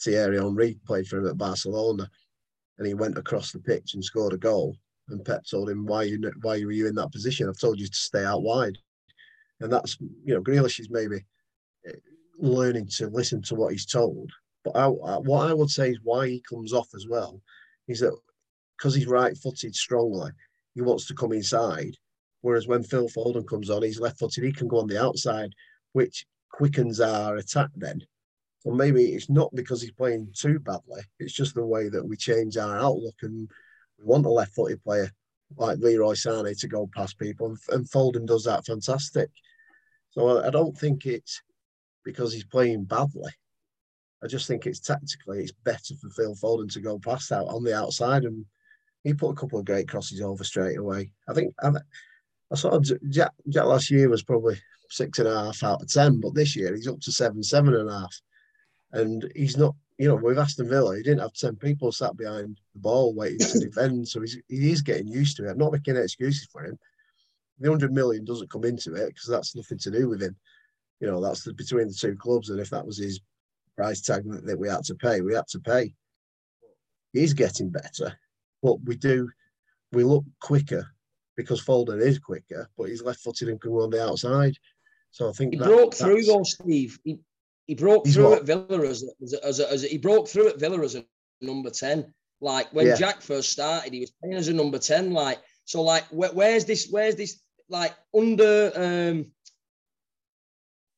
Thierry Henry played for him at Barcelona, and he went across the pitch and scored a goal and Pep told him, "Why you why were you in that position? I've told you to stay out wide." And that's you know, Grealish is maybe eh, learning to listen to what he's told. But I, what I would say is why he comes off as well is that because he's right-footed strongly, he wants to come inside. Whereas when Phil Foden comes on, he's left-footed. He can go on the outside, which quickens our attack. Then, so maybe it's not because he's playing too badly. It's just the way that we change our outlook and we want a left-footed player like Leroy Sané to go past people, and, and Foden does that fantastic. So I, I don't think it's because he's playing badly. I just think it's tactically it's better for Phil Foden to go past out on the outside, and he put a couple of great crosses over straight away. I think I, I sort of Jack, Jack last year was probably six and a half out of ten, but this year he's up to seven, seven and a half, and he's not you know, with Aston Villa, he didn't have 10 people sat behind the ball waiting to (laughs) defend. So he's, he is getting used to it. I'm not making excuses for him. The 100 million doesn't come into it because that's nothing to do with him. You know, that's the, between the two clubs. And if that was his price tag that, that we had to pay, we had to pay. He's getting better, but we do, we look quicker because Foden is quicker, but he's left footed and can go on the outside. So I think he that, broke through though, Steve. He, he broke He's through what? at Villa as, a, as, a, as a, he broke through at Villa as a number ten. Like when yeah. Jack first started, he was playing as a number ten. Like so, like where, where's this? Where's this? Like under um,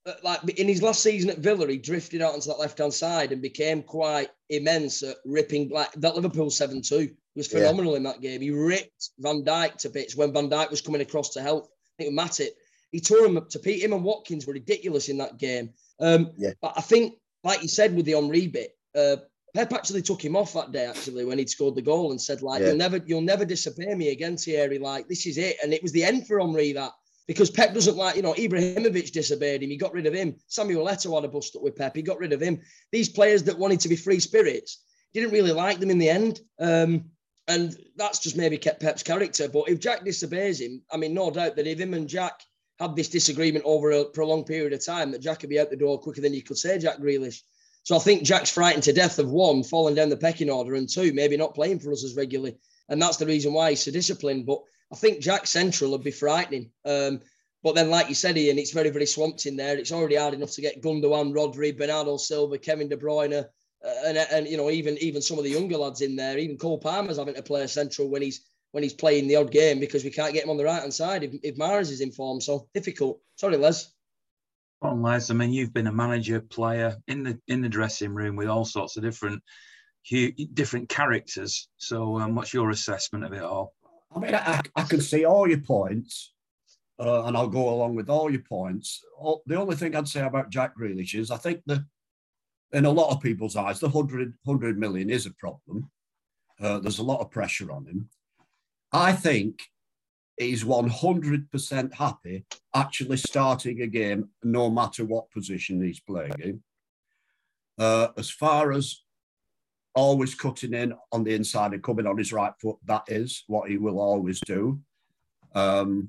uh, like in his last season at Villa, he drifted out onto that left hand side and became quite immense at ripping black. That Liverpool seven two was phenomenal yeah. in that game. He ripped Van Dijk to bits when Van Dijk was coming across to help. I think Matip. He tore him up to Pete. Him and Watkins were ridiculous in that game. Um, yeah. But I think, like you said with the Henry bit, uh, Pep actually took him off that day actually when he'd scored the goal and said like, yeah. "You'll never, you'll never disappear me again, Thierry. Like this is it." And it was the end for Henry that because Pep doesn't like, you know, Ibrahimovic disobeyed him. He got rid of him. Samuel Eto'o had a bust up with Pep. He got rid of him. These players that wanted to be free spirits didn't really like them in the end. Um, and that's just maybe kept Pep's character. But if Jack disobeys him, I mean, no doubt that if him and Jack had this disagreement over a prolonged period of time that Jack could be out the door quicker than you could say Jack Grealish. So I think Jack's frightened to death of one, falling down the pecking order, and two, maybe not playing for us as regularly. And that's the reason why he's so disciplined. But I think Jack Central would be frightening. Um, but then, like you said, Ian, it's very, very swamped in there. It's already hard enough to get Gundogan, Rodri, Bernardo Silva, Kevin De Bruyne, uh, and, and you know even even some of the younger lads in there. Even Cole Palmer's having to play central when he's when he's playing the odd game because we can't get him on the right hand side if, if Mahrez is in form. So difficult. Sorry, Les. On Les, I mean, you've been a manager, player in the in the dressing room with all sorts of different different characters. So, um, what's your assessment of it all? I mean, I, I can see all your points, uh, and I'll go along with all your points. All, the only thing I'd say about Jack Grealish is I think that in a lot of people's eyes, the 100, 100 million is a problem. Uh, there's a lot of pressure on him. I think he's 100% happy actually starting a game, no matter what position he's playing in. Uh, as far as always cutting in on the inside and coming on his right foot, that is what he will always do. Um,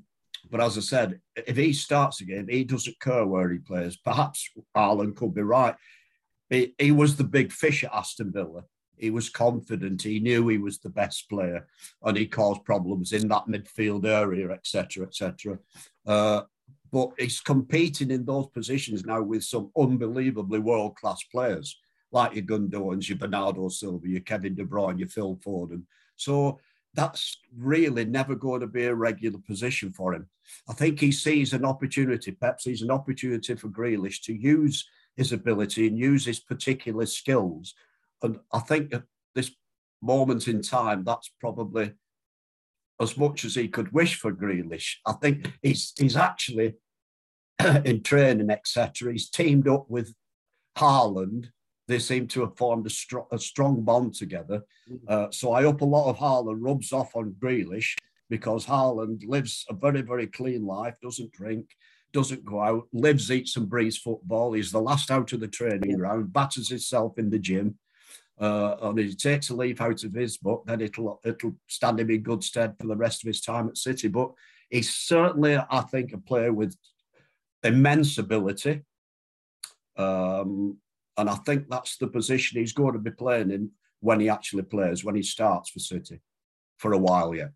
but as I said, if he starts a game, he doesn't care where he plays. Perhaps Haaland could be right. He, he was the big fish at Aston Villa. He was confident. He knew he was the best player, and he caused problems in that midfield area, etc., etc. Uh, but he's competing in those positions now with some unbelievably world class players like your Gundogans, your Bernardo Silva, your Kevin De Bruyne, your Phil Foden. So that's really never going to be a regular position for him. I think he sees an opportunity, Pep sees an opportunity for Grealish to use his ability and use his particular skills. And I think at this moment in time, that's probably as much as he could wish for Grealish. I think he's he's actually (clears throat) in training, etc. He's teamed up with Haaland. They seem to have formed a, str- a strong bond together. Mm. Uh, so I hope a lot of Haaland rubs off on Grealish because Haaland lives a very, very clean life, doesn't drink, doesn't go out, lives, eats, and breathes football. He's the last out of the training ground, batters himself in the gym. Uh, and he takes a leaf out of his book, then it'll it'll stand him in good stead for the rest of his time at City. But he's certainly, I think, a player with immense ability. Um, and I think that's the position he's going to be playing in when he actually plays, when he starts for City for a while yet.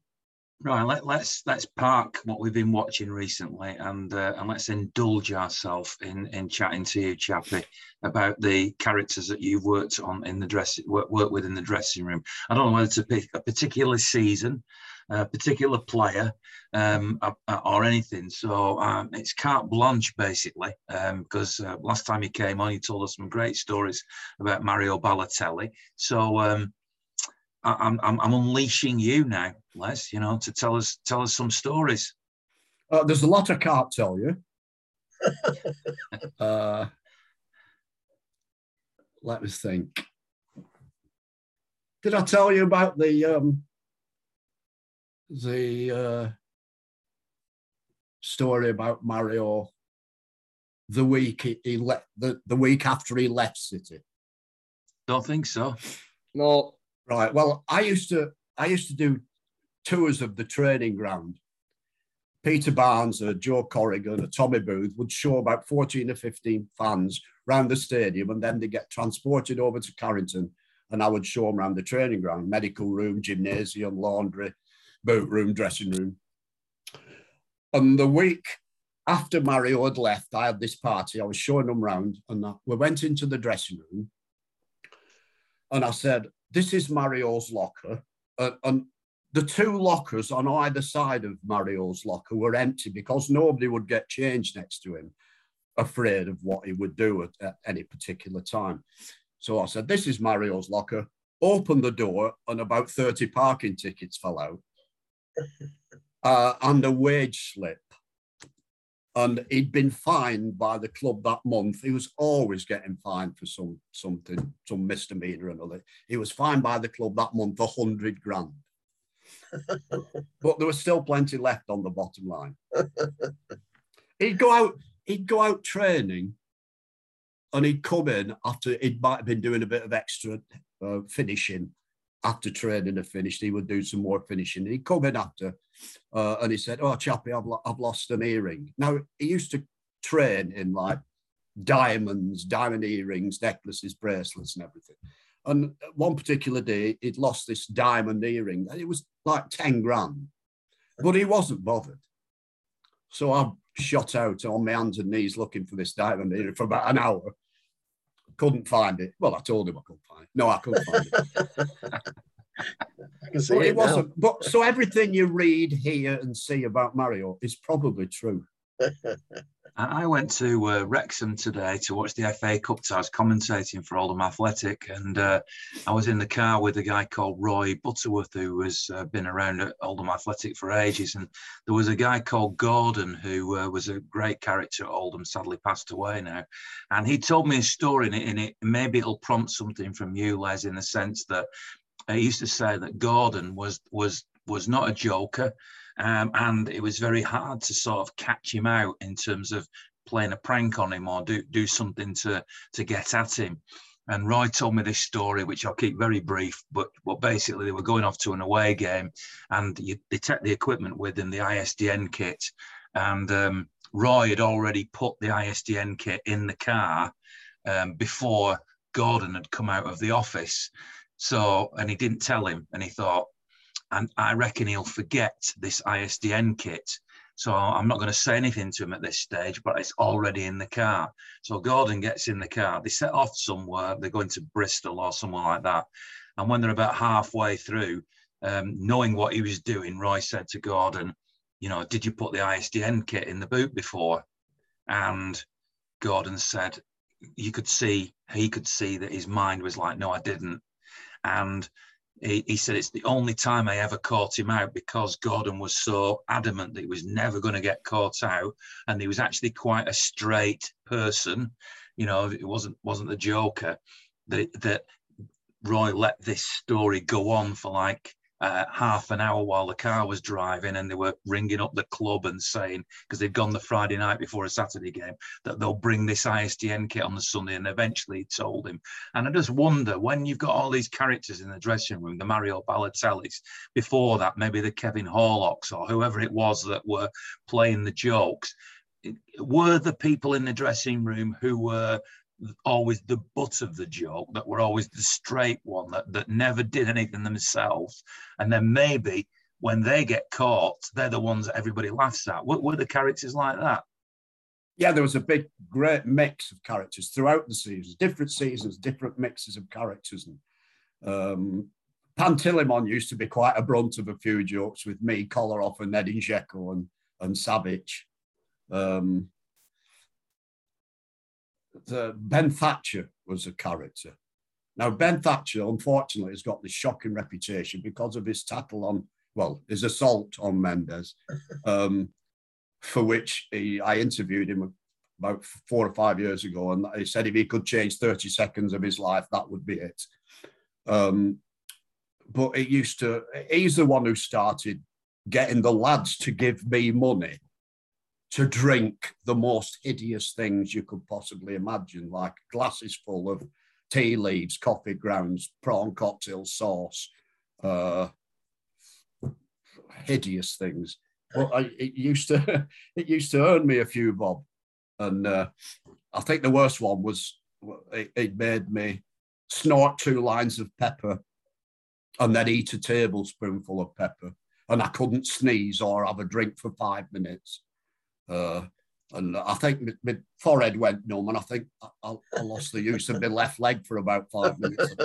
Right, let, us let's, let's park what we've been watching recently, and uh, and let's indulge ourselves in in chatting to you, Chappie, about the characters that you've worked on in the dress work, work with in the dressing room. I don't know whether to pick a particular season, a particular player, um, or anything. So um, it's carte blanche basically, because um, uh, last time you came on, you told us some great stories about Mario Balotelli. So um, I'm, I'm, I'm unleashing you now, Les. You know, to tell us tell us some stories. Uh, there's a lot I can't tell you. (laughs) uh, let me think. Did I tell you about the um, the uh, story about Mario the week he, he left the, the week after he left City? Don't think so. No. Right. Well, I used to I used to do tours of the training ground. Peter Barnes, uh, Joe Corrigan, uh, Tommy Booth would show about 14 or 15 fans around the stadium, and then they get transported over to Carrington, and I would show them around the training ground, medical room, gymnasium, laundry, boat room, dressing room. And the week after Mario had left, I had this party. I was showing them around, and we went into the dressing room, and I said, this is Mario's locker. Uh, and the two lockers on either side of Mario's locker were empty because nobody would get changed next to him, afraid of what he would do at, at any particular time. So I said, This is Mario's locker. Open the door, and about 30 parking tickets fell out. (laughs) Uh, and a wage slip and he'd been fined by the club that month. He was always getting fined for some something, some misdemeanor and other. He was fined by the club that month a hundred grand. (laughs) but there was still plenty left on the bottom line. he'd go out, he'd go out training, and he'd come in after he'd might have been doing a bit of extra uh, finishing after training had finished, he would do some more finishing. He'd come in after uh, and he said, Oh, Chappie, I've, I've lost an earring. Now, he used to train in like diamonds, diamond earrings, necklaces, bracelets, and everything. And one particular day, he'd lost this diamond earring. It was like 10 grand, but he wasn't bothered. So I shot out on my hands and knees looking for this diamond earring for about an hour couldn't find it. Well, I told him I couldn't find it. No, I couldn't find it. (laughs) I can see but it, it wasn't. But so everything you read, hear, and see about Mario is probably true. I went to uh, Wrexham today to watch the FA Cup I was commentating for Oldham Athletic, and uh, I was in the car with a guy called Roy Butterworth, who has uh, been around at Oldham Athletic for ages, and there was a guy called Gordon, who uh, was a great character at Oldham, sadly passed away now, and he told me a story, and it, and it maybe it'll prompt something from you, Les, in the sense that he used to say that Gordon was was was not a joker. Um, and it was very hard to sort of catch him out in terms of playing a prank on him or do, do something to, to get at him. And Roy told me this story, which I'll keep very brief, but, but basically they were going off to an away game and you, they took the equipment with them, the ISDN kit. And um, Roy had already put the ISDN kit in the car um, before Gordon had come out of the office. So, and he didn't tell him, and he thought, and I reckon he'll forget this ISDN kit. So I'm not going to say anything to him at this stage, but it's already in the car. So Gordon gets in the car. They set off somewhere. They're going to Bristol or somewhere like that. And when they're about halfway through, um, knowing what he was doing, Roy said to Gordon, you know, did you put the ISDN kit in the boot before? And Gordon said, you could see, he could see that his mind was like, no, I didn't. And he, he, said it's the only time I ever caught him out because Gordon was so adamant that he was never going to get caught out, and he was actually quite a straight person. You know, it wasn't wasn't the Joker. That that Roy let this story go on for like uh, half an hour while the car was driving and they were ringing up the club and saying because they'd gone the friday night before a saturday game that they'll bring this isdn kit on the sunday and eventually told him. And i just wonder when you've got all these characters in the dressing room the mario balotellis before that maybe the kevin horlocks or whoever it was that were playing the jokes were the people in the dressing room who were always the butt of the joke, that were always the straight one, that, that never did anything themselves. And then maybe when they get caught, they're the ones that everybody laughs at. Were, were the characters like that? Yeah, there was a big, great mix of characters throughout the seasons, different seasons, different mixes of characters. And um, Pantilimon used to be quite a brunt of a few jokes with me, Kolarov and Edin Dzeko and, and Savic. Um, the Ben Thatcher was a character. Now, Ben Thatcher, unfortunately, has got this shocking reputation because of his tackle on, well, his assault on Mendes, (laughs) um, for which he, I interviewed him about four or five years ago, and he said if he could change 30 seconds of his life, that would be it. Um, but it used to, he's the one who started getting the lads to give me money to drink the most hideous things you could possibly imagine, like glasses full of tea leaves, coffee grounds, prawn cocktail sauce, uh, hideous things. But I, it used to (laughs) it used to earn me a few bob, and uh, I think the worst one was it, it made me snort two lines of pepper and then eat a tablespoonful of pepper, and I couldn't sneeze or have a drink for five minutes. Uh, and I think my, my, forehead went numb, and I think I, I, lost the use of my left leg for about five minutes.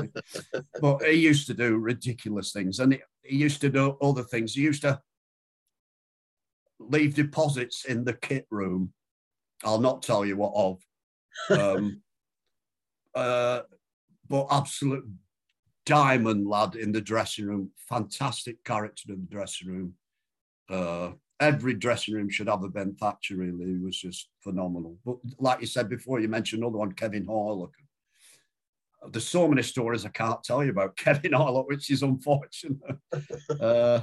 But he used to do ridiculous things, and he, he used to do other things. He used to leave deposits in the kit room. I'll not tell you what of. Um, (laughs) uh, but absolute diamond lad in the dressing room, fantastic character in the dressing room. Uh, every dressing room should have a Ben Thatcher, really. Was just phenomenal. But like you said before, you mentioned another one, Kevin Horlock. There's so many stories I can't tell you about (laughs) Kevin Horlock, which is unfortunate. (laughs) uh,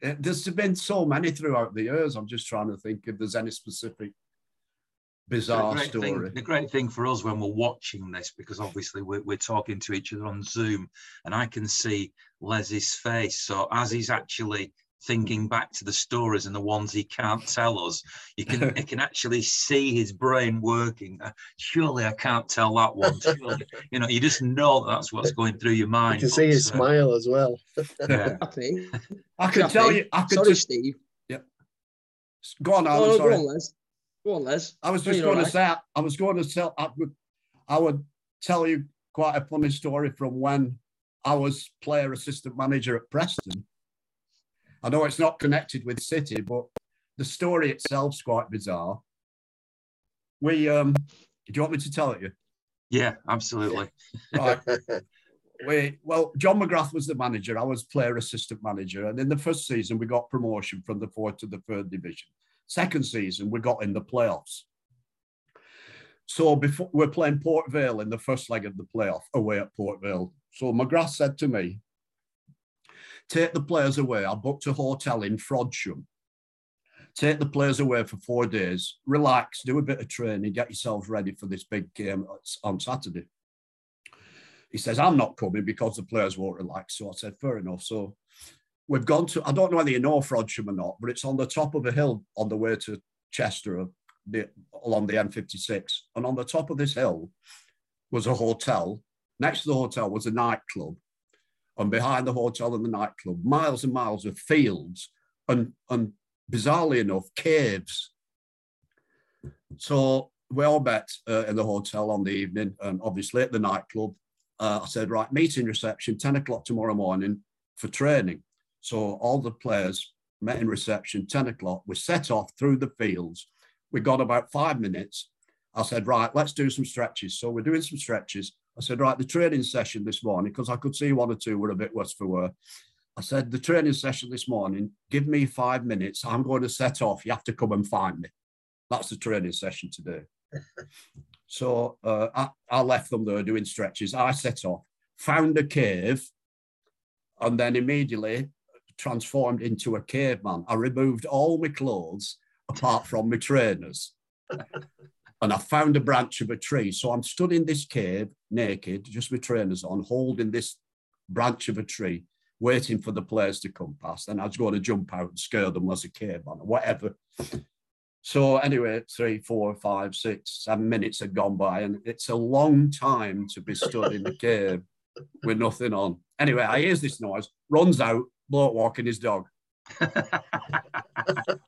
there's been so many throughout the years. I'm just trying to think if there's any specific bizarre the story. Thing, the great thing for us when we're watching this, because obviously we're, we're talking to each other on Zoom, and I can see Les's face. So as he's actually thinking back to the stories and the ones he can't tell us. You can (laughs) you can actually see his brain working. Uh, surely I can't tell that one. Surely, you know, you just know that that's what's going through your mind. You can see his uh, smile as well. (laughs) yeah. (laughs) I can tell you. I can Sorry, just, Steve. Yeah. Go on, Alan. Sorry. Go on, Les. Go on, Les. I was just going right. to say. I was going to tell. I would, I would tell you quite a funny story from when I was player assistant manager at Preston I know it's not connected with City, but the story itself's quite bizarre. We um, do you want me to tell it you? Yeah, absolutely. (laughs) Right. we well, John McGrath was the manager. I was player assistant manager, and in the first season we got promotion from the fourth to the third division. Second season we got in the playoffs. So before we're playing Port Vale in the first leg of the playoff away at Port Vale. So McGrath said to me, "Take the players away. I booked a hotel in Frodsham. Take the players away for four days. Relax, do a bit of training, get yourselves ready for this big game on Saturday." He says, I'm not coming because the players won't relax. So I said, fair enough. So we've gone to, I don't know whether you know Frodsham or not, but it's on the top of a hill on the way to Chester along the M56. And on the top of this hill was a hotel. Next to the hotel was a nightclub. And behind the hotel and the nightclub, miles and miles of fields and, and bizarrely enough, caves. So we all met uh, in the hotel on the evening and obviously at the nightclub uh, I said, right, meeting reception, 10 o'clock tomorrow morning for training. So all the players met in reception, 10 o'clock. We set off through the fields. We got about five minutes. I said, right, let's do some stretches. So we're doing some stretches. I said, right, the training session this morning, because I could see one or two were a bit worse for wear. I said, the training session this morning, give me five minutes. I'm going to set off. You have to come and find me. That's the training session today. (laughs) So uh, I, I left them there doing stretches. I set off, found a cave, and then immediately transformed into a caveman. I removed all my clothes apart from my trainers. (laughs) and I found a branch of a tree. So I'm stood in this cave naked, just with trainers on, holding this branch of a tree, waiting for the players to come past. And I was going to jump out and scare them as a cave caveman or whatever. So anyway, three, four, five, six, seven minutes had gone by, and it's a long time to be stood in the cave with nothing on. Anyway, I hears this noise, runs out, bloke walking his dog. (laughs) that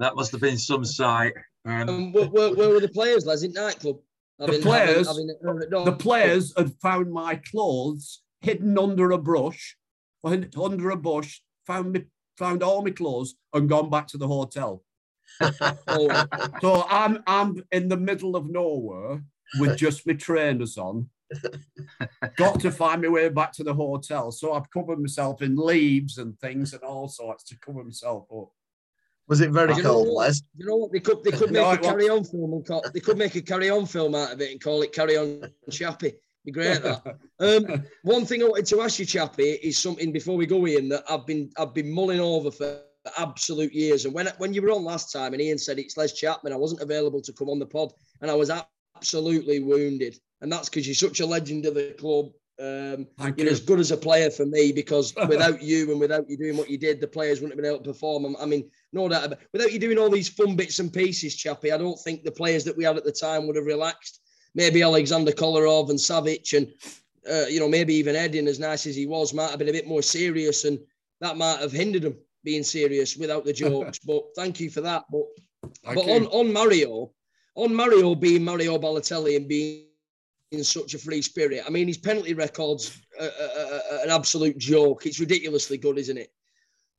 must have been some sight. Um, um, where, where, where, were the players, Les? In nightclub? The players, having, having, uh, the players had found my clothes hidden under a brush, under a bush, found me found all my clothes, and gone back to the hotel. (laughs) so I'm I'm in the middle of nowhere with just my trainers on. (laughs) Got to find my way back to the hotel. So I've covered myself in leaves and things and all sorts to cover myself up. Was it very cold, Les? You know what? They could they could make no, a carry on film and call, they could make a carry on film out of it and call it Carry On Chappie. Be great that. (laughs) Um, one thing I wanted to ask you, Chappie, is something before we go in that I've been I've been mulling over for absolute years. And when when you were on last time and Ian said it's Les Chapman, I wasn't available to come on the pod, and I was absolutely wounded. And that's because you're such a legend of the club. Um, you're you. as good as a player for me because (laughs) without you and without you doing what you did, the players wouldn't have been able to perform. I mean, no doubt about without you doing all these fun bits and pieces, Chappie, I don't think the players that we had at the time would have relaxed maybe Alexander Kolarov and Savic and uh, you know maybe even Edin, as nice as he was, might have been a bit more serious, and that might have hindered him being serious without the jokes. (laughs) but thank you for that. But thank but on on Mario, on Mario being Mario Balotelli and being in such a free spirit. I mean, his penalty record's a, a, a, an absolute joke. It's ridiculously good, isn't it?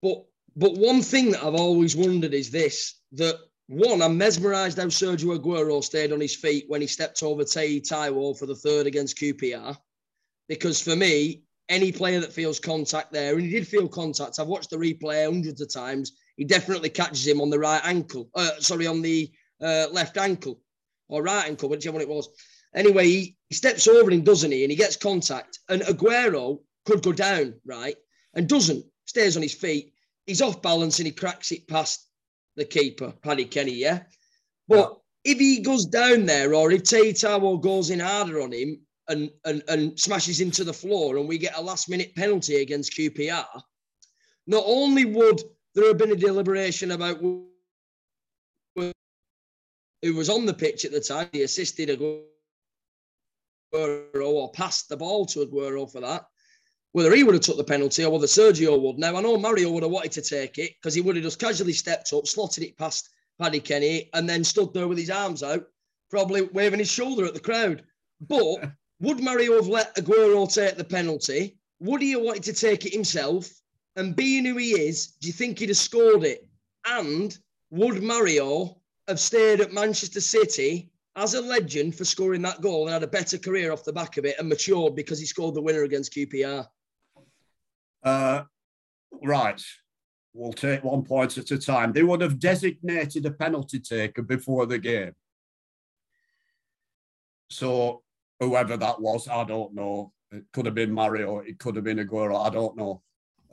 But but one thing that I've always wondered is this: that one, I'm mesmerised how Sergio Aguero stayed on his feet when he stepped over Taye Taiwo for the third against QPR. Because for me, any player that feels contact there, and he did feel contact, I've watched the replay hundreds of times, he definitely catches him on the right ankle, uh, sorry, on the uh, left ankle or right ankle, whichever one it was. Anyway, he, he steps over him, doesn't he? And he gets contact. And Aguero could go down, right? And doesn't, stays on his feet. He's off balance and he cracks it past the keeper, Paddy Kenny, yeah? But yeah. if he goes down there or if Taye Taiwo goes in harder on him and, and, and smashes into the floor and we get a last minute penalty against QPR, not only would there have been a deliberation about who was on the pitch at the time, he assisted Aguero or passed the ball to Aguero for that whether he would have took the penalty or whether Sergio would. Now, I know Mario would have wanted to take it because he would have just casually stepped up, slotted it past Paddy Kenny, and then stood there with his arms out, probably waving his shoulder at the crowd. But (laughs) would Mario have let Aguero take the penalty? Would he have wanted to take it himself? And being who he is, do you think he'd have scored it And would Mario have stayed at Manchester City as a legend for scoring that goal and had a better career off the back of it and matured because he scored the winner against QPR? Uh, right. We'll take one point at a time. They would have designated a penalty taker before the game. So whoever that was, I don't know. It could have been Mario, it could have been Aguero, I don't know.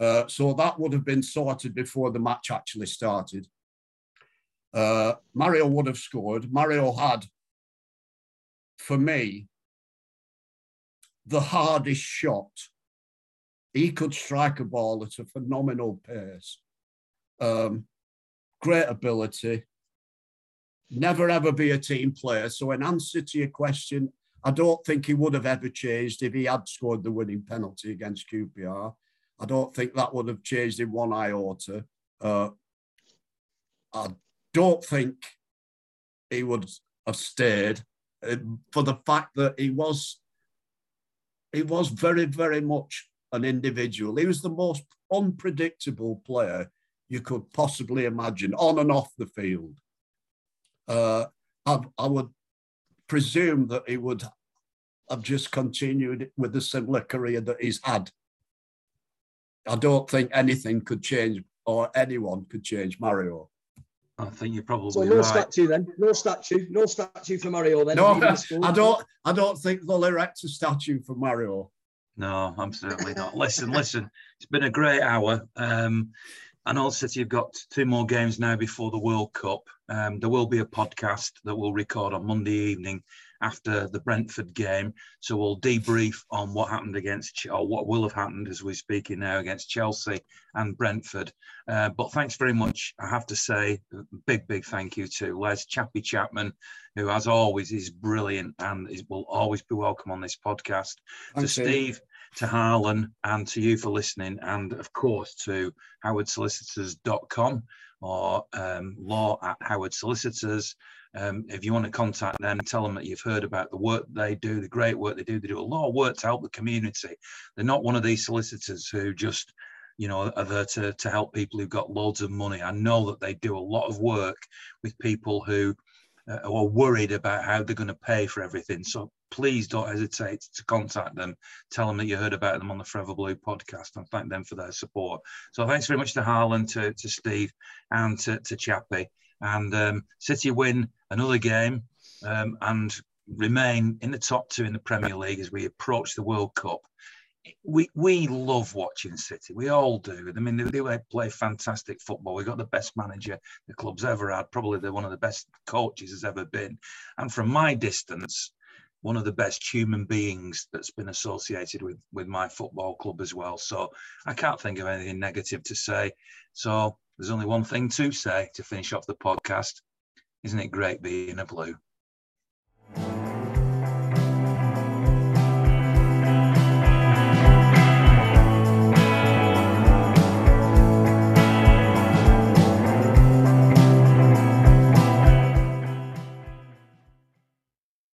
Uh, so that would have been sorted before the match actually started. Uh, Mario would have scored. Mario had, for me, the hardest shot. He could strike a ball at a phenomenal pace. Um, great ability. Never ever be a team player. So, in answer to your question, I don't think he would have ever changed if he had scored the winning penalty against QPR. I don't think that would have changed in one iota. Uh, I don't think he would have stayed for the fact that he was he was very very much an individual. He was the most unpredictable player you could possibly imagine on and off the field. Uh, I, I would presume that he would have just continued with the similar career that he's had. I don't think anything could change or anyone could change Mario. I think you're probably so no right. statue then. No statue. No statue for Mario then. No, I don't. I don't think they'll erect a statue for Mario. No, I'm certainly not. listen, listen. It's been a great hour. Um, I know City have got two more games now before the World Cup. Um, there will be a podcast that we'll record on Monday evening after the Brentford game. So we'll debrief on what happened against, or what will have happened as we're speaking now against Chelsea and Brentford. Uh, but thanks very much. I have to say, big, big thank you to Les Chappie Chapman, who, as always, is brilliant and is, will always be welcome on this podcast. Thanks, to Steve, to Harlan, and to you for listening, and of course to howardsolicitors.com or um, law at Howard Solicitors. Um, if you want to contact them, tell them that you've heard about the work they do, the great work they do. They do a lot of work to help the community. They're not one of these solicitors who just, you know, are there to, to help people who've got loads of money. I know that they do a lot of work with people who uh, are worried about how they're going to pay for everything. So please don't hesitate to contact them. Tell them that you heard about them on the Forever Blue podcast and thank them for their support. So thanks very much to Harlan, to, to Steve, and to, to Chappie. And um, City win another game um, and remain in the top two in the Premier League as we approach the World Cup. We we love watching City. We all do. I mean, they, they play fantastic football. We've got the best manager the club's ever had. Probably the one of the best coaches has ever been. And from my distance, one of the best human beings that's been associated with with my football club as well. So I can't think of anything negative to say. So there's only one thing to say to finish off the podcast. Isn't it great being a blue?